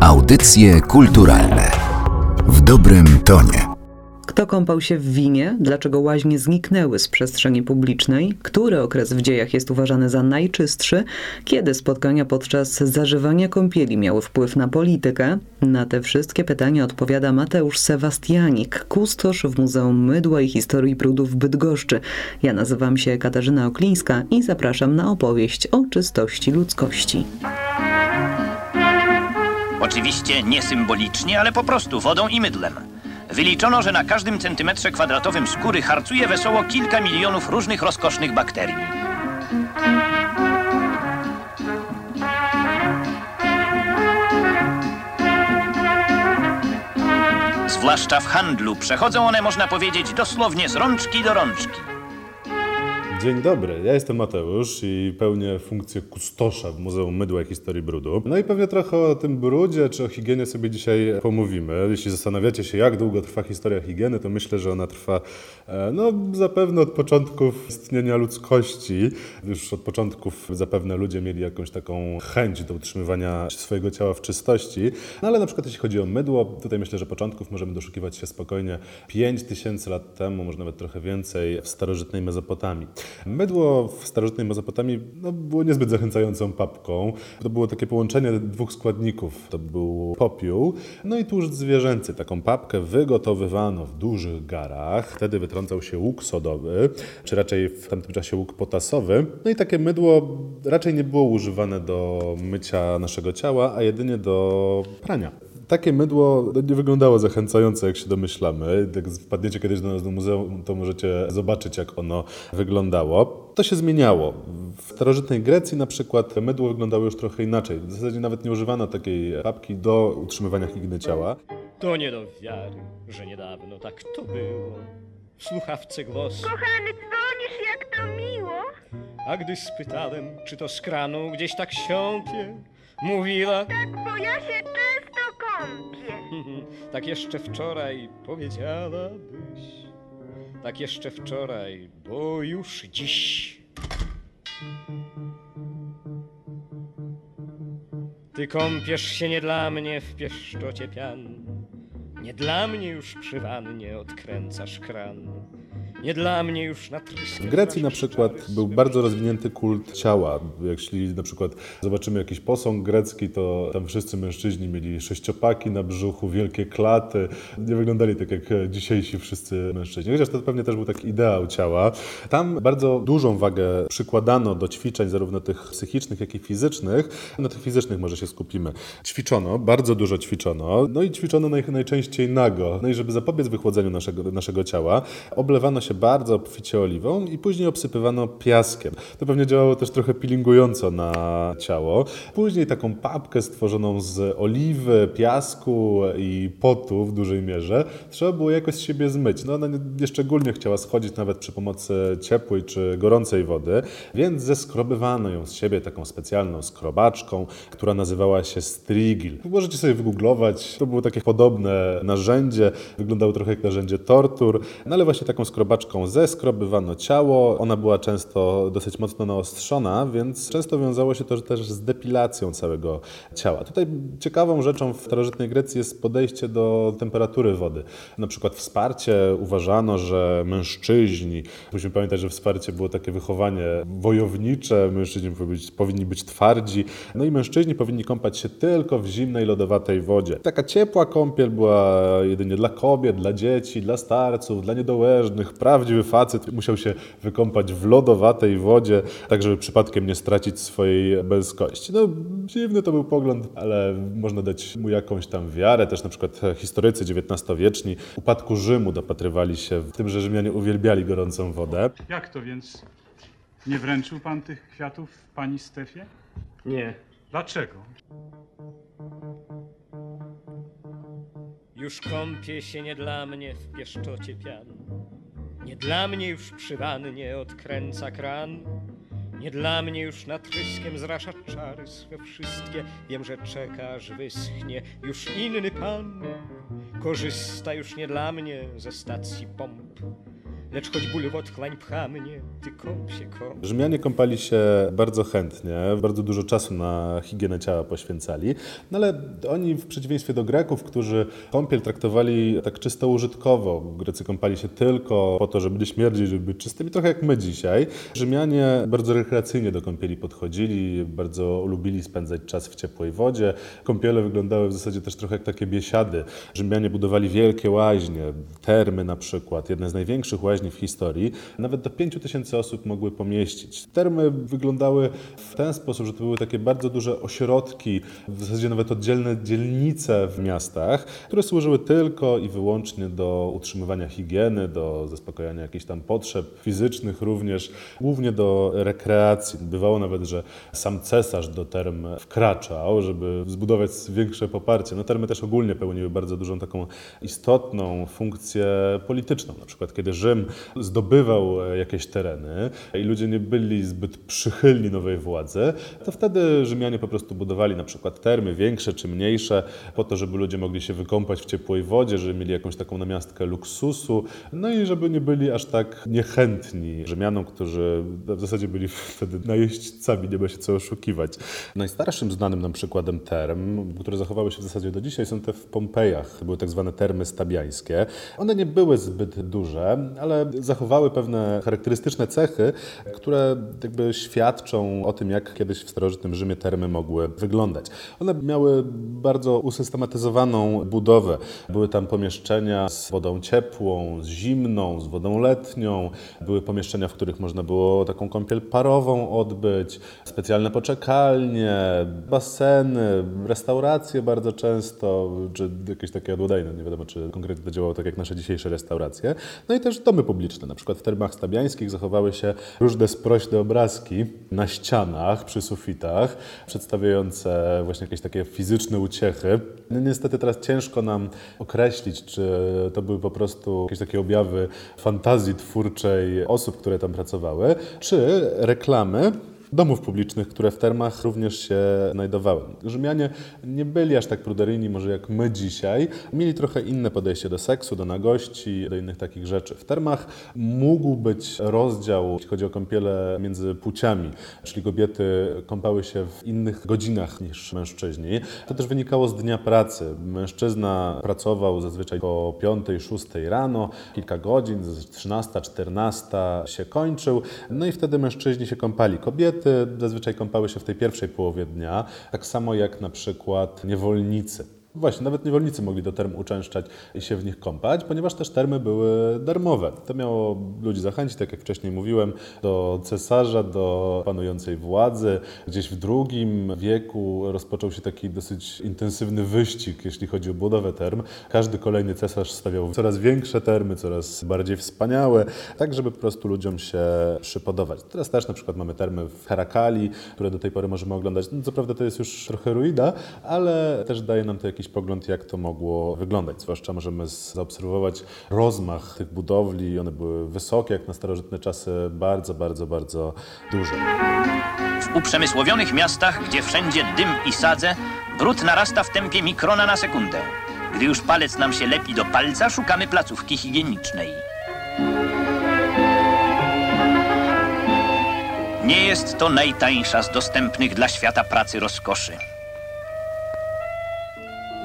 Audycje kulturalne w dobrym tonie. Kto kąpał się w winie? Dlaczego łaźnie zniknęły z przestrzeni publicznej? Który okres w dziejach jest uważany za najczystszy? Kiedy spotkania podczas zażywania kąpieli miały wpływ na politykę? Na te wszystkie pytania odpowiada Mateusz Sewastianik, kustosz w Muzeum Mydła i Historii Brudu w Bydgoszczy. Ja nazywam się Katarzyna Oklińska i zapraszam na opowieść o czystości ludzkości. Oczywiście nie symbolicznie, ale po prostu wodą i mydlem. Wyliczono, że na każdym centymetrze kwadratowym skóry harcuje wesoło kilka milionów różnych rozkosznych bakterii. Zwłaszcza w handlu przechodzą one, można powiedzieć, dosłownie z rączki do rączki. Dzień dobry, ja jestem Mateusz i pełnię funkcję kustosza w Muzeum Mydła i Historii Brudu. No i pewnie trochę o tym brudzie czy o higienie sobie dzisiaj pomówimy. Jeśli zastanawiacie się, jak długo trwa historia higieny, to myślę, że ona trwa e, no, zapewne od początków istnienia ludzkości. Już od początków zapewne ludzie mieli jakąś taką chęć do utrzymywania swojego ciała w czystości. No ale na przykład jeśli chodzi o mydło, tutaj myślę, że początków możemy doszukiwać się spokojnie 5000 lat temu, może nawet trochę więcej w starożytnej Mezopotamii. Mydło w starożytnej Mezopotamii no, było niezbyt zachęcającą papką. To było takie połączenie dwóch składników. To był popiół, no i tłuszcz zwierzęcy. Taką papkę wygotowywano w dużych garach. Wtedy wytrącał się łuk sodowy, czy raczej w tamtym czasie łuk potasowy. No i takie mydło raczej nie było używane do mycia naszego ciała, a jedynie do prania takie mydło no, nie wyglądało zachęcająco, jak się domyślamy. Jak wpadniecie kiedyś do nas do muzeum, to możecie zobaczyć, jak ono wyglądało. To się zmieniało. W starożytnej Grecji na przykład mydło wyglądało już trochę inaczej. W zasadzie nawet nie używano takiej papki do utrzymywania higieny ciała. To nie do wiary, że niedawno tak to było. W słuchawce głos, Kochany, dzwonisz, jak to miło. a gdy spytałem, czy to z kranu gdzieś tak siąpie, mówiła, Tak, bo ja się tak jeszcze wczoraj powiedziałabyś. Tak jeszcze wczoraj, bo już dziś. Ty kąpiesz się nie dla mnie w pieszczocie pian. Nie dla mnie już przy wannie odkręcasz kran. Nie dla mnie już na W Grecji na przykład był bardzo rozwinięty kult ciała. Jeśli na przykład zobaczymy jakiś posąg grecki, to tam wszyscy mężczyźni mieli sześciopaki na brzuchu, wielkie klaty. Nie wyglądali tak jak dzisiejsi wszyscy mężczyźni. Chociaż to pewnie też był taki ideał ciała. Tam bardzo dużą wagę przykładano do ćwiczeń, zarówno tych psychicznych, jak i fizycznych. Na tych fizycznych może się skupimy. Ćwiczono, bardzo dużo ćwiczono. No i ćwiczono naj, najczęściej nago. No i żeby zapobiec wychłodzeniu naszego, naszego ciała, oblewano się bardzo obficie oliwą i później obsypywano piaskiem. To pewnie działało też trochę peelingująco na ciało. Później taką papkę stworzoną z oliwy, piasku i potu w dużej mierze trzeba było jakoś z siebie zmyć. No ona nie, nie szczególnie chciała schodzić nawet przy pomocy ciepłej czy gorącej wody, więc zeskrobywano ją z siebie taką specjalną skrobaczką, która nazywała się strigil. Możecie sobie wygooglować. To było takie podobne narzędzie. Wyglądało trochę jak narzędzie tortur, no ale właśnie taką skrobaczką zeskrobywano ciało. Ona była często dosyć mocno naostrzona, więc często wiązało się to też z depilacją całego ciała. Tutaj ciekawą rzeczą w starożytnej Grecji jest podejście do temperatury wody. Na przykład wsparcie uważano, że mężczyźni, musimy pamiętać, że wsparcie było takie wychowanie wojownicze, mężczyźni powinni być, twardzi, no i mężczyźni powinni kąpać się tylko w zimnej, lodowatej wodzie. Taka ciepła kąpiel była jedynie dla kobiet, dla dzieci, dla starców, dla niedołężnych, prawdziwy facet musiał się wykąpać w lodowatej wodzie, tak żeby przypadkiem nie stracić swojej męskości. No, dziwny to był pogląd, ale można dać mu jakąś tam wiarę. Też na przykład historycy XIX-wieczni upadku Rzymu dopatrywali się w tym, że Rzymianie uwielbiali gorącą wodę. Jak to więc? Nie wręczył pan tych kwiatów pani Stefie? Nie, Dlaczego? już kąpie się nie dla mnie w pieszczocie pian. Nie dla mnie już przy wannie odkręca kran. Nie dla mnie już nad tryskiem zrasza czary swe wszystkie. Wiem, że czeka, wyschnie już inny pan. Korzysta już nie dla mnie ze stacji pomp. Lecz choć ból w otchłań pcha mnie, ty kąp się kąp. Rzymianie kąpali się bardzo chętnie, bardzo dużo czasu na higienę ciała poświęcali, no ale oni w przeciwieństwie do Greków, którzy kąpiel traktowali tak czysto użytkowo, Grecy kąpali się tylko po to, żeby nie śmierdzić, żeby być czystymi, trochę jak my dzisiaj. Rzymianie bardzo rekreacyjnie do kąpieli podchodzili, bardzo lubili spędzać czas w ciepłej wodzie. Kąpiele wyglądały w zasadzie też trochę jak takie biesiady. Rzymianie budowali wielkie łaźnie, termy na przykład, jedne z największych łaźni w historii. Nawet do 5 tysięcy osób mogły pomieścić. Termy wyglądały w ten sposób, że to były takie bardzo duże ośrodki, w zasadzie nawet oddzielne dzielnice w miastach, które służyły tylko i wyłącznie do utrzymywania higieny, do zaspokojenia jakichś tam potrzeb fizycznych również, głównie do rekreacji. Bywało nawet, że sam cesarz do term wkraczał, żeby zbudować większe poparcie. No termy też ogólnie pełniły bardzo dużą taką istotną funkcję polityczną. Na przykład kiedy Rzym zdobywał jakieś tereny i ludzie nie byli zbyt przychylni nowej władzy, to wtedy Rzymianie po prostu budowali na przykład termy większe czy mniejsze po to, żeby ludzie mogli się wykąpać w ciepłej wodzie, żeby mieli jakąś taką namiastkę luksusu, no i żeby nie byli aż tak niechętni Rzymianom, którzy w zasadzie byli wtedy najeźdźcami, nie ma się co oszukiwać. Najstarszym znanym nam przykładem term, które zachowały się w zasadzie do dzisiaj, są te w Pompejach. Były tak zwane termy stabiańskie. One nie były zbyt duże, ale zachowały pewne charakterystyczne cechy, które jakby świadczą o tym, jak kiedyś w starożytnym Rzymie termy mogły wyglądać. One miały bardzo usystematyzowaną budowę. Były tam pomieszczenia z wodą ciepłą, z zimną, z wodą letnią. Były pomieszczenia, w których można było taką kąpiel parową odbyć, specjalne poczekalnie, baseny, restauracje bardzo często, czy jakieś takie odłodajne, nie wiadomo, czy konkretnie to działało tak jak nasze dzisiejsze restauracje. No i też domy publiczne, na przykład w termach stabiańskich zachowały się różne sprośne obrazki na ścianach, przy sufitach, przedstawiające właśnie jakieś takie fizyczne uciechy. Niestety teraz ciężko nam określić, czy to były po prostu jakieś takie objawy fantazji twórczej osób, które tam pracowały, czy reklamy domów publicznych, które w termach również się znajdowały. Rzymianie nie byli aż tak pruderyjni może jak my dzisiaj. Mieli trochę inne podejście do seksu, do nagości, do innych takich rzeczy. W termach mógł być rozdział, jeśli chodzi o kąpiele między płciami, czyli kobiety kąpały się w innych godzinach niż mężczyźni. To też wynikało z dnia pracy. Mężczyzna pracował zazwyczaj po 5-6 rano, kilka godzin, 13-14 się kończył, no i wtedy mężczyźni się kąpali. Kobiety Kobiety zazwyczaj kąpały się w tej pierwszej połowie dnia, tak samo jak na przykład niewolnicy. Właśnie, nawet niewolnicy mogli do term uczęszczać i się w nich kąpać, ponieważ też termy były darmowe. To miało ludzi zachęcić, tak jak wcześniej mówiłem, do cesarza, do panującej władzy. Gdzieś w drugim wieku rozpoczął się taki dosyć intensywny wyścig, jeśli chodzi o budowę term. Każdy kolejny cesarz stawiał coraz większe termy, coraz bardziej wspaniałe, tak żeby po prostu ludziom się przypodobać. Teraz też na przykład mamy termy w Herakali, które do tej pory możemy oglądać. No, co prawda to jest już trochę ruida, ale też daje nam to jakieś jakiś pogląd, jak to mogło wyglądać. Zwłaszcza możemy zaobserwować rozmach tych budowli. One były wysokie, jak na starożytne czasy, bardzo, bardzo, bardzo duże. W uprzemysłowionych miastach, gdzie wszędzie dym i sadze, brud narasta w tempie mikrona na sekundę. Gdy już palec nam się lepi do palca, szukamy placówki higienicznej. Nie jest to najtańsza z dostępnych dla świata pracy rozkoszy.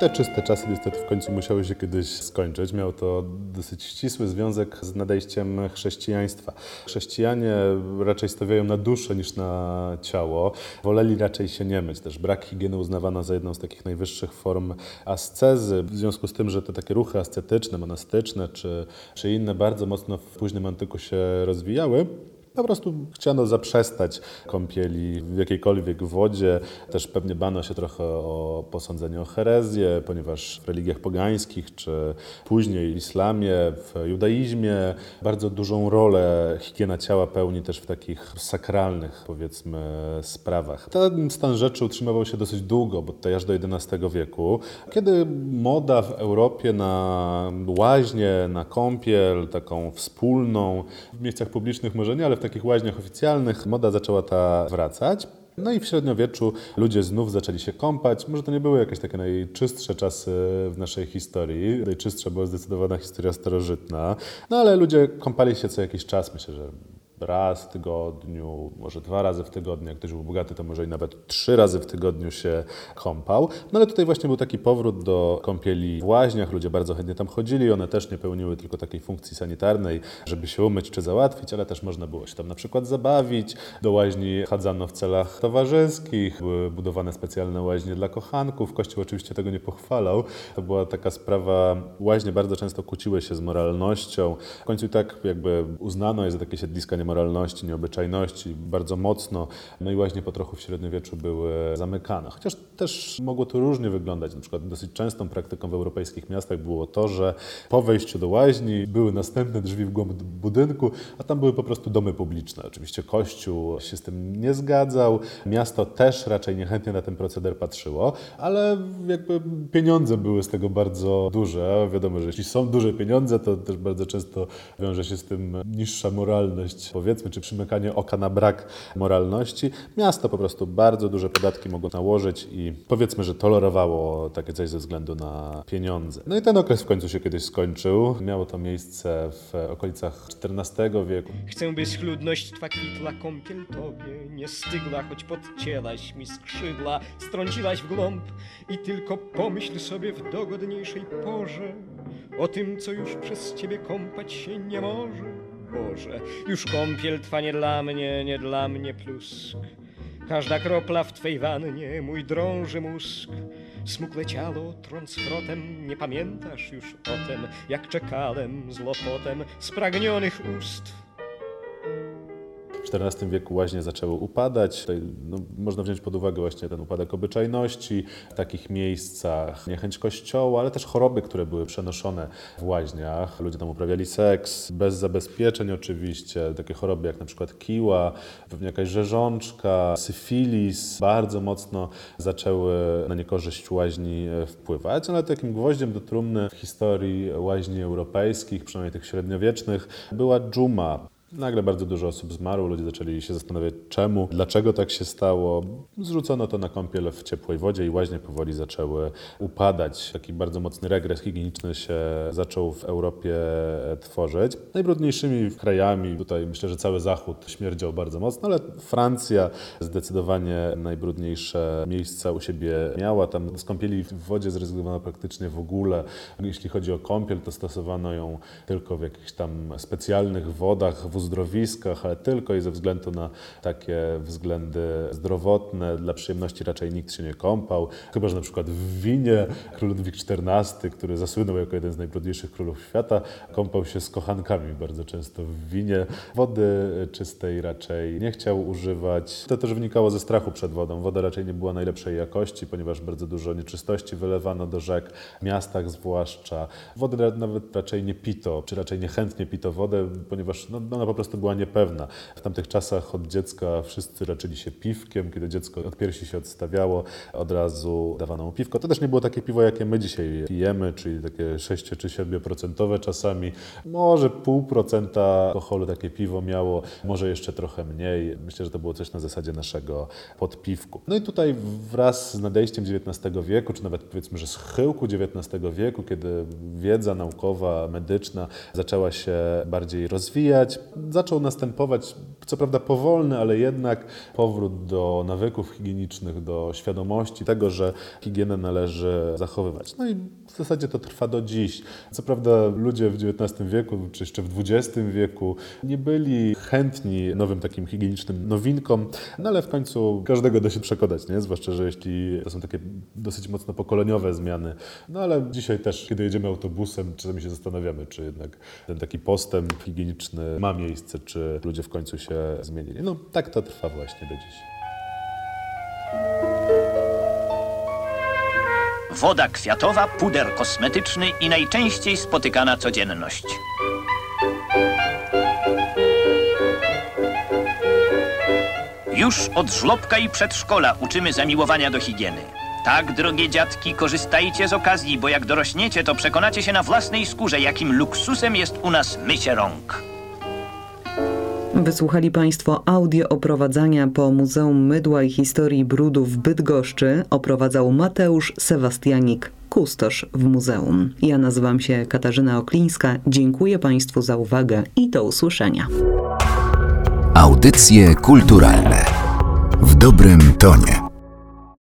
Te czyste czasy niestety w końcu musiały się kiedyś skończyć. Miał to dosyć ścisły związek z nadejściem chrześcijaństwa. Chrześcijanie raczej stawiają na duszę niż na ciało. Woleli raczej się nie myć. Też brak higieny uznawano za jedną z takich najwyższych form ascezy. W związku z tym, że te takie ruchy ascetyczne, monastyczne czy, czy inne bardzo mocno w późnym antyku się rozwijały, po prostu chciano zaprzestać kąpieli w jakiejkolwiek wodzie. Też pewnie bano się trochę o posądzenie o herezję, ponieważ w religiach pogańskich, czy później islamie, w judaizmie bardzo dużą rolę higiena ciała pełni też w takich sakralnych, powiedzmy, sprawach. Ten stan rzeczy utrzymywał się dosyć długo, bo tutaj aż do XI wieku, kiedy moda w Europie na łaźnie, na kąpiel, taką wspólną, w miejscach publicznych może nie, ale w takich łaźniach oficjalnych moda zaczęła ta wracać. No i w średniowieczu ludzie znów zaczęli się kąpać. Może to nie były jakieś takie najczystsze czasy w naszej historii. Najczystsza była zdecydowana historia starożytna. No ale ludzie kąpali się co jakiś czas. Myślę, że raz w tygodniu, może dwa razy w tygodniu. Jak ktoś był bogaty, to może i nawet trzy razy w tygodniu się kąpał. No ale tutaj właśnie był taki powrót do kąpieli w łaźniach. Ludzie bardzo chętnie tam chodzili. One też nie pełniły tylko takiej funkcji sanitarnej, żeby się umyć czy załatwić, ale też można było się tam na przykład zabawić. Do łaźni chadzano w celach towarzyskich. Były budowane specjalne łaźnie dla kochanków. Kościół oczywiście tego nie pochwalał. To była taka sprawa, łaźnie bardzo często kłóciły się z moralnością. W końcu i tak jakby uznano je za takie siedliska niemoralności, nieobyczajności bardzo mocno. No i właśnie po trochu w średniowieczu były zamykane. Chociaż też mogło to różnie wyglądać. Na przykład dosyć częstą praktyką w europejskich miastach było to, że po wejściu do łaźni były następne drzwi w głąb budynku, a tam były po prostu domy publiczne. Oczywiście kościół się z tym nie zgadzał, miasto też raczej niechętnie na ten proceder patrzyło, ale jakby pieniądze były z tego bardzo duże. Wiadomo, że jeśli są duże pieniądze, to też bardzo często wiąże się z tym niższa moralność powiedzmy, czy przymykanie oka na brak moralności. Miasto po prostu bardzo duże podatki mogło nałożyć i powiedzmy, że tolerowało takie coś ze względu na pieniądze. No i ten okres w końcu się kiedyś skończył. Miało to miejsce w okolicach XIV wieku. Chcę, by schludność twa kwitła kąpiel tobie, nie stygła, choć podcięłaś mi skrzydła, strąciłaś w głąb i tylko pomyśl sobie w dogodniejszej porze o tym, co już przez ciebie kąpać się nie może. Boże, już kąpiel twa nie dla mnie, nie dla mnie plusk. Każda kropla w twej wannie mój drąży mózg. Smukle ciało trąc chrotem, nie pamiętasz już o tem, jak czekałem z lopotem spragnionych ust. XIV wieku łaźnie zaczęły upadać. Tutaj, no, można wziąć pod uwagę właśnie ten upadek obyczajności w takich miejscach, niechęć kościoła, ale też choroby, które były przenoszone w łaźniach. Ludzie tam uprawiali seks, bez zabezpieczeń oczywiście. Takie choroby jak na przykład kiła, pewnie jakaś rzeżączka, syfilis, bardzo mocno zaczęły na niekorzyść łaźni e, wpływać. Ale takim gwoździem do trumny w historii łaźni europejskich, przynajmniej tych średniowiecznych, była dżuma. Nagle bardzo dużo osób zmarło, ludzie zaczęli się zastanawiać czemu, dlaczego tak się stało. Zrzucono to na kąpiel w ciepłej wodzie i łaźnie powoli zaczęły upadać. Taki bardzo mocny regres higieniczny się zaczął w Europie tworzyć. Najbrudniejszymi krajami, tutaj myślę, że cały Zachód śmierdział bardzo mocno, ale Francja zdecydowanie najbrudniejsze miejsca u siebie miała. Tam z kąpieli w wodzie zrezygnowano praktycznie w ogóle. Jeśli chodzi o kąpiel, to stosowano ją tylko w jakichś tam specjalnych wodach, w uzdrowiskach, ale tylko i ze względu na takie względy zdrowotne. Dla przyjemności raczej nikt się nie kąpał. Chyba, że na przykład w winie król Ludwik XIV, który zasłynął jako jeden z najbrudniejszych królów świata, kąpał się z kochankami bardzo często w winie. Wody czystej raczej nie chciał używać. To też wynikało ze strachu przed wodą. Woda raczej nie była najlepszej jakości, ponieważ bardzo dużo nieczystości wylewano do rzek, w miastach zwłaszcza. Wody nawet raczej nie pito, czy raczej niechętnie pito wodę, ponieważ no, po prostu była niepewna. W tamtych czasach od dziecka wszyscy raczyli się piwkiem. Kiedy dziecko od piersi się odstawiało, od razu dawano mu piwko. To też nie było takie piwo, jakie my dzisiaj pijemy, czyli takie 6 czy 7% czasami. Może pół procenta alkoholu takie piwo miało, może jeszcze trochę mniej. Myślę, że to było coś na zasadzie naszego podpiwku. No i tutaj wraz z nadejściem XIX wieku, czy nawet powiedzmy, że schyłku XIX wieku, kiedy wiedza naukowa, medyczna zaczęła się bardziej rozwijać, zaczął następować, co prawda powolny, ale jednak powrót do nawyków higienicznych, do świadomości tego, że higienę należy zachowywać. No i w zasadzie to trwa do dziś. Co prawda ludzie w XIX wieku, czy jeszcze w XX wieku nie byli chętni nowym takim higienicznym nowinkom, no ale w końcu każdego da się przekonać, nie? zwłaszcza, że jeśli to są takie dosyć mocno pokoleniowe zmiany. No ale dzisiaj też, kiedy jedziemy autobusem, czasami się zastanawiamy, czy jednak ten taki postęp higieniczny ma miejsce, czy ludzie w końcu się zmienili. No tak to trwa właśnie do dziś. Woda kwiatowa, puder kosmetyczny i najczęściej spotykana codzienność. Już od żłobka i przedszkola uczymy zamiłowania do higieny. Tak, drogie dziadki, korzystajcie z okazji, bo jak dorośniecie, to przekonacie się na własnej skórze, jakim luksusem jest u nas mycie rąk. Wysłuchali Państwo audio oprowadzania po Muzeum Mydła i Historii Brudu w Bydgoszczy. Oprowadzał Mateusz Sebastianik, kustosz w muzeum. Ja nazywam się Katarzyna Oklińska. Dziękuję Państwu za uwagę i do usłyszenia. Audycje kulturalne w dobrym tonie.